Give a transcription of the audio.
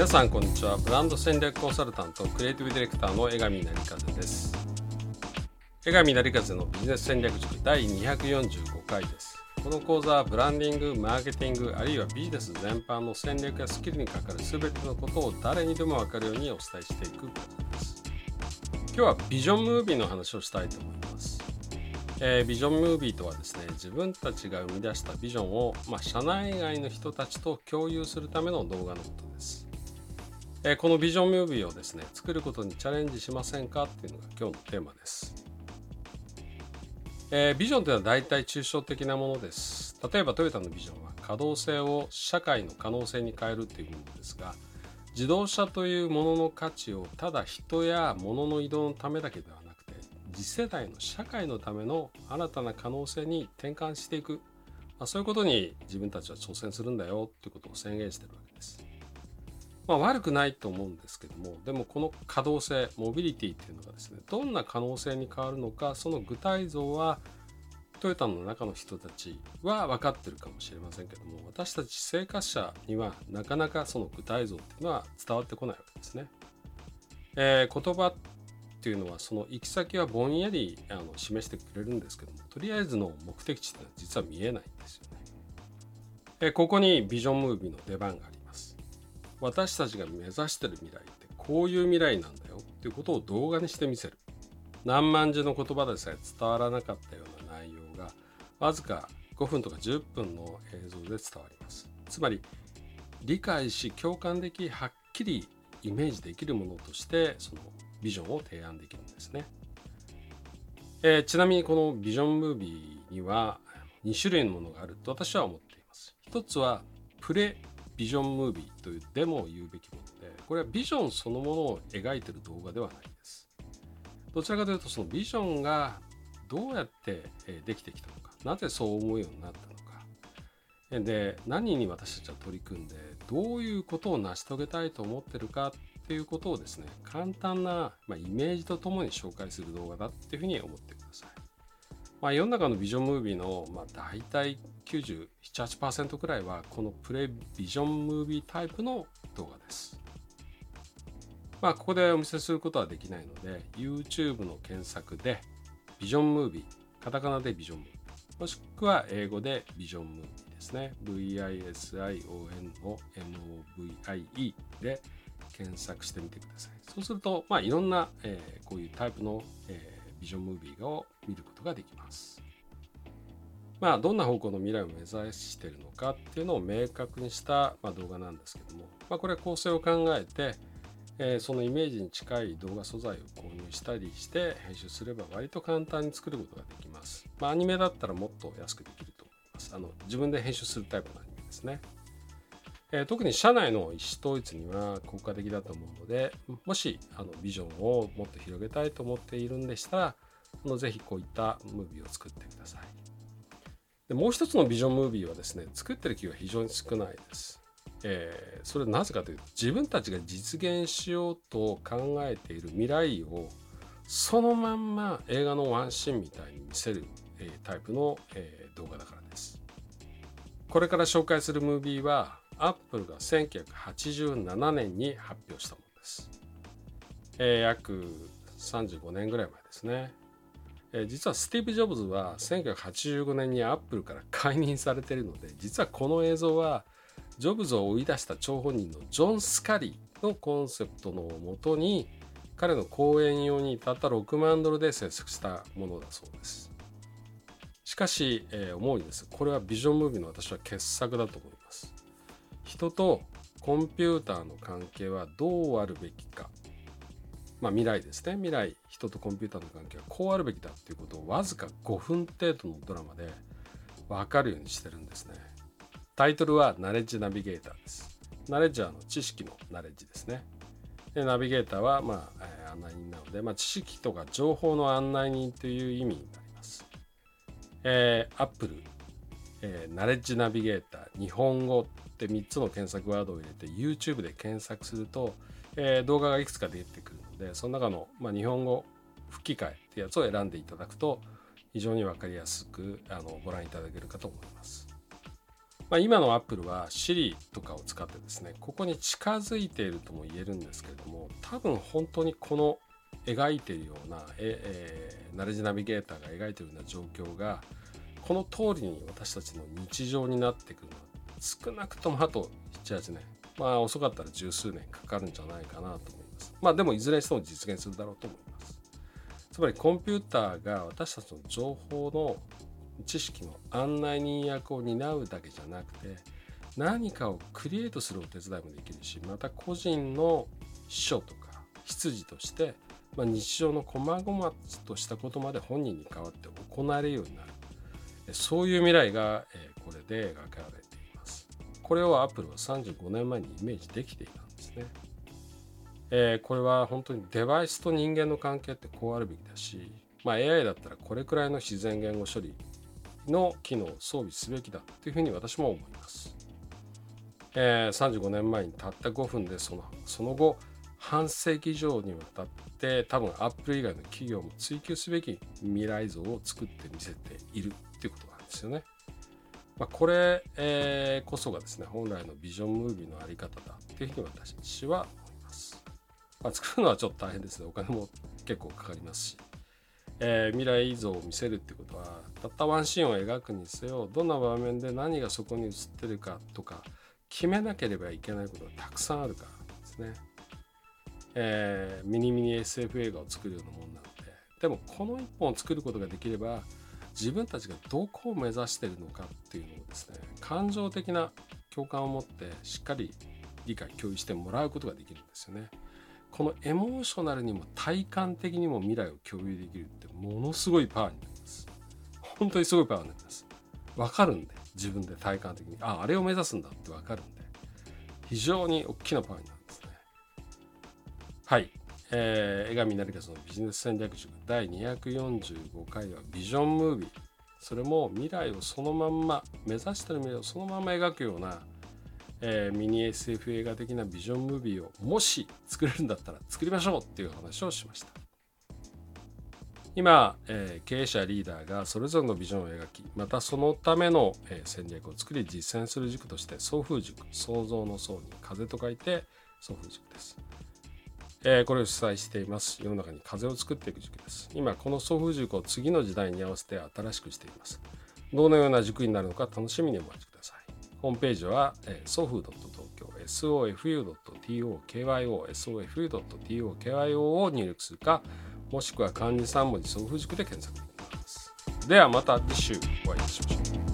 皆さんこんにちはブランド戦略コンサルタントクリエイティブディレクターの江上成和です江上成和のビジネス戦略塾第245回ですこの講座はブランディング、マーケティング、あるいはビジネス全般の戦略やスキルにかかる全てのことを誰にでも分かるようにお伝えしていく講座です。今日はビジョンムービーの話をしたいと思います。えー、ビジョンムービーとはですね、自分たちが生み出したビジョンを、まあ、社内外の人たちと共有するための動画のことです。えー、このビジョンムービーをですね、作ることにチャレンジしませんかっていうのが今日のテーマです。えー、ビジョンというのは大体抽象的なものです。例えばトヨタのビジョンは可動性を社会の可能性に変えるというものですが、自動車というものの価値をただ人や物の移動のためだけではなくて、次世代の社会のための新たな可能性に転換していく、まあ、そういうことに自分たちは挑戦するんだよということを宣言してるわけです。まあ、悪くないと思うんですけどもでもこの可動性モビリティっていうのがですねどんな可能性に変わるのかその具体像はトヨタの中の人たちは分かってるかもしれませんけども私たち生活者にはなかなかその具体像っていうのは伝わってこないわけですね。えー、言葉っていうのはその行き先はぼんやりあの示してくれるんですけどもとりあえずの目的地っていうのは実は見えないんですよね。えー、ここにビジョンムービーの出番があり私たちが目指してる未来ってこういう未来なんだよっていうことを動画にしてみせる。何万字の言葉でさえ伝わらなかったような内容がわずか5分とか10分の映像で伝わります。つまり理解し共感できはっきりイメージできるものとしてそのビジョンを提案できるんですね、えー、ちなみにこのビジョンムービーには2種類のものがあると私は思っています。一つはプレビジョンムービーというでも言うべきものでこれはビジョンそのものを描いてる動画ではないです。どちらかというとそのビジョンがどうやってできてきたのかなぜそう思うようになったのか。で何に私たちは取り組んでどういうことを成し遂げたいと思ってるかっていうことをですね簡単な、まイメージとともに紹介する動画だっていうふうに思ってくださいまあ、世の中のビジョンムービーの、まあ、大体97、8%くらいはこのプレビジョンムービータイプの動画です。まあ、ここでお見せすることはできないので、YouTube の検索でビジョンムービー、カタカナでビジョンムービー、もしくは英語でビジョンムービーですね。VISION を MOVIE で検索してみてください。そうすると、まあ、いろんな、えー、こういうタイプの、えービジョンムービーを見ることができます。まあ、どんな方向の未来を目指しているのかっていうのを明確にした、ま動画なんですけども、まあ、これは構成を考えて、え、そのイメージに近い動画素材を購入したりして編集すれば割と簡単に作ることができます。まあ、アニメだったらもっと安くできると思います。あの自分で編集するタイプのアニメですね。え、特に社内の意思統一には効果的だと思うのでもしあのビジョンをもっと広げたいと思っているんでしたらのぜひこういったムービーを作ってくださいでもう一つのビジョンムービーはですね作ってる企業は非常に少ないです、えー、それなぜかというと自分たちが実現しようと考えている未来をそのまんま映画のワンシーンみたいに見せる、えー、タイプの、えー、動画だからですこれから紹介するムービーはアップルが1987年に発表したものです。え、約35年ぐらい前ですね。え、実はスティーブ・ジョブズは1985年にアップルから解任されているので実はこの映像はジョブズを追い出した張本人のジョン・スカリーのコンセプトのもとに彼の講演用にたった6万ドルで制作したものだそうです。しかし、えー、思うにです。これはビジョンムービーの私は傑作だと思います。人とコンピューターの関係はどうあるべきか。まあ未来ですね。未来、人とコンピューターの関係はこうあるべきだっていうことをわずか5分程度のドラマでわかるようにしてるんですね。タイトルはナレッジナビゲーターです。ナレッジはの知識のナレッジですね。でナビゲーターは、まあえー、案内人なので、まあ、知識とか情報の案内人という意味になります。えー、Apple、えー、ナレッジナビゲーター、日本語って3つの検索ワードを入れて YouTube で検索すると、えー、動画がいくつか出てくるのでその中の、まあ、日本語吹き替えってやつを選んでいただくと非常に分かりやすくあのご覧いただけるかと思います。まあ、今のアップルは Siri とかを使ってですねここに近づいているとも言えるんですけれども多分本当にこの描いているようなえ、えー、ナレジナビゲーターが描いているような状況がこの通りに私たちの日常になってくるのは少なくともあと78年まあ遅かったら十数年かかるんじゃないかなと思います。まあでもいずれにしても実現するだろうと思います。つまりコンピューターが私たちの情報の知識の案内人役を担うだけじゃなくて何かをクリエイトするお手伝いもできるしまた個人の秘書とか執事として、まあ、日常の細々としたことまで本人に代わって行われるようになる。そういう未来がこれで描かれてこれをアップルは35年前にイメージできていたんですねえー、これは本当にデバイスと人間の関係ってこうあるべきだし、まあ、AI だったらこれくらいの自然言語処理の機能を装備すべきだというふうに私も思います。えー、35年前にたった5分でそのその後半世紀以上にわたって多分アップル以外の企業も追求すべき未来像を作ってみせているっていうことなんですよね。まあ、これ、えー、こそがですね本来のビジョンムービーのあり方だっていうふうに私は思います。まあ、作るのはちょっと大変ですねお金も結構かかりますし。えー、未来像を見せるってことはたったワンシーンを描くにせよどんな場面で何がそこに映ってるかとか決めなければいけないことがたくさんあるからですね。えー、ミニミニ SF 映画を作るようなもんなのででもこの一本を作ることができれば自分たちがどこを目指してるのかっていうのをですね感情的な共感を持ってしっかり理解共有してもらうことができるんですよね。このエモーショナルにも体感的にも未来を共有できるってものすごいパワーになります。本当にすごいパワーになります。わかるんで、自分で体感的に。あ、あれを目指すんだってわかるんで、非常に大きなパワーになるんですね。はい。えー、江上成勝のビジネス戦略塾第245回はビジョンムービー。それも未来をそのまんま、目指してる未来をそのまま描くようなえー、ミニ SF 映画的なビジョンムービーをもし作れるんだったら作りましょうっていう話をしました今、えー、経営者リーダーがそれぞれのビジョンを描きまたそのための、えー、戦略を作り実践する塾として送風塾創造の層に風と書いて送風塾です、えー、これを主催しています。世の中に風を作っていく塾です。今この送風塾を次の時代に合わせて新しくしています。どのような塾になるのか楽しみにお待ちください。ホームページは、えー、sofu.tokyo sofu.tokyo sofu.tokyo を入力するかもしくは漢字3文字ソフ塾で検索できます。ではまた次週お会いしましょう。